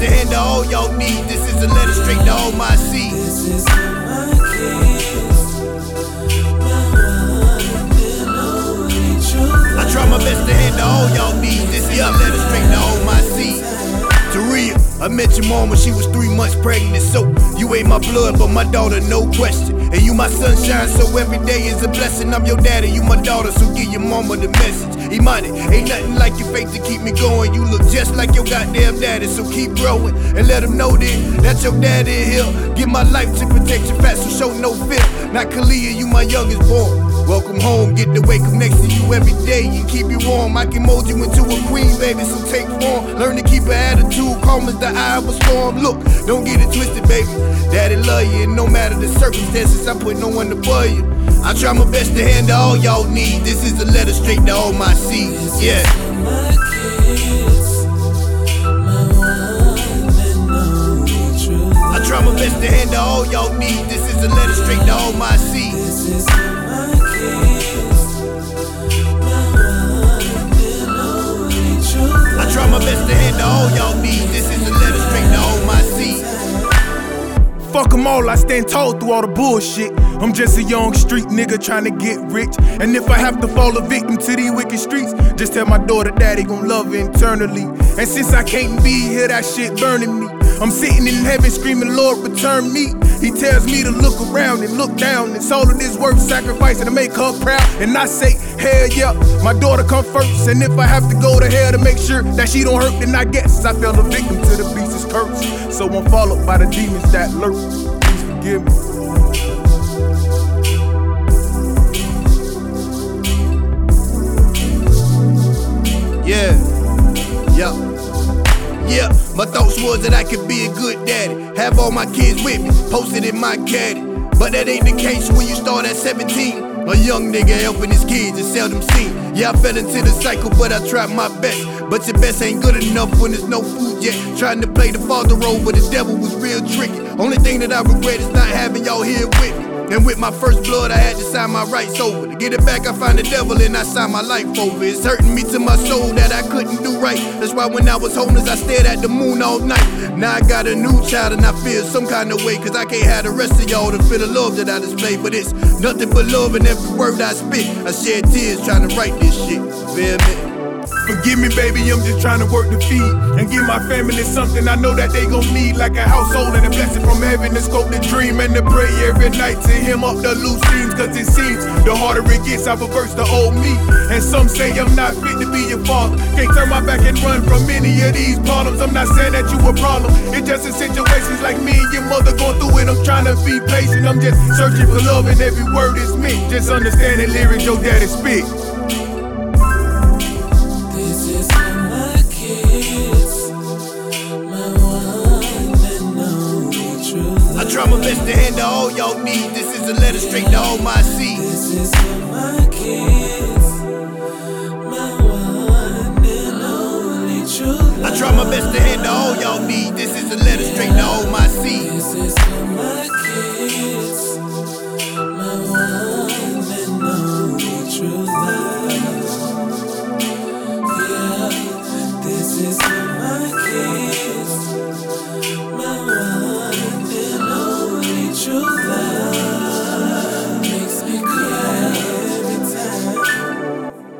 to end all your need. This is the letter straight to all my seeds. I try my best to handle all y'all needs. This is a letter straight to all my seeds. Taria, I met your mom when she was three months pregnant, so you ain't my blood, but my daughter, no question. And you my sunshine, so every day is a blessing. I'm your daddy, you my daughter, so give your mama the message. Imani, ain't nothing like your faith to keep me going. You look just like your goddamn daddy, so keep growing and let them know that that's your daddy here. Give my life to protect your fat, so show no fear. Not Kalia, you my youngest born. Welcome home, get to wake up next to you every day and keep you warm. I can mold you into a queen, baby, so take form. Learn to keep an attitude, calm as the eye of a storm. Look, don't get it twisted, baby. Daddy love you, and no matter the circumstances, I put no one above you. I try my best to handle all y'all need. This is a letter straight to all my seeds. Yeah. My kids, my. I try my best to handle all y'all need. This is a letter straight to all my seeds. Them all, I stand tall through all the bullshit. I'm just a young street nigga trying to get rich. And if I have to fall a victim to these wicked streets, just tell my daughter daddy gon' love internally. And since I can't be here, that shit burning me. I'm sitting in heaven screaming, Lord, return me. He tells me to look around and look down. It's all of this worth sacrificing to make her proud. And I say, hell yeah, my daughter come first. And if I have to go to hell to make sure that she don't hurt, then I guess I fell a victim to the beast's curse. So I'm followed by the demons that lurk. Please forgive me. Was that I could be a good daddy, have all my kids with me, posted in my caddy. But that ain't the case when you start at 17. A young nigga helping his kids is seldom seen. Yeah, I fell into the cycle, but I tried my best. But your best ain't good enough when there's no food yet. Trying to play the father role, but the devil was real tricky. Only thing that I regret is not having y'all here with me. And with my first blood, I had to sign my rights over. To get it back, I find the devil and I sign my life over. It's hurting me to my soul that I couldn't do right. That's why when I was homeless, I stared at the moon all night. Now I got a new child and I feel some kind of way. Cause I can't have the rest of y'all to feel the love that I display. But it's nothing but love in every word I spit. I shed tears trying to write this shit. Feel me? Forgive me, baby, I'm just trying to work the feed and give my family something I know that they gon' need, like a household and a blessing from heaven to scope the dream and to pray every night to him up the loose dreams. Cause it seems the harder it gets, I reverse the old me. And some say I'm not fit to be your father. Can't turn my back and run from any of these problems. I'm not saying that you a problem. It's just in situations like me and your mother going through it. I'm trying to be patient. I'm just searching for love and every word is meant. Just understanding lyrics your daddy spit. I try my best to handle all y'all need. This is a letter straight to all my seeds. This is my kids, my one and only truth. I try my best to handle all y'all need. This is a letter straight to all my seeds. This is for my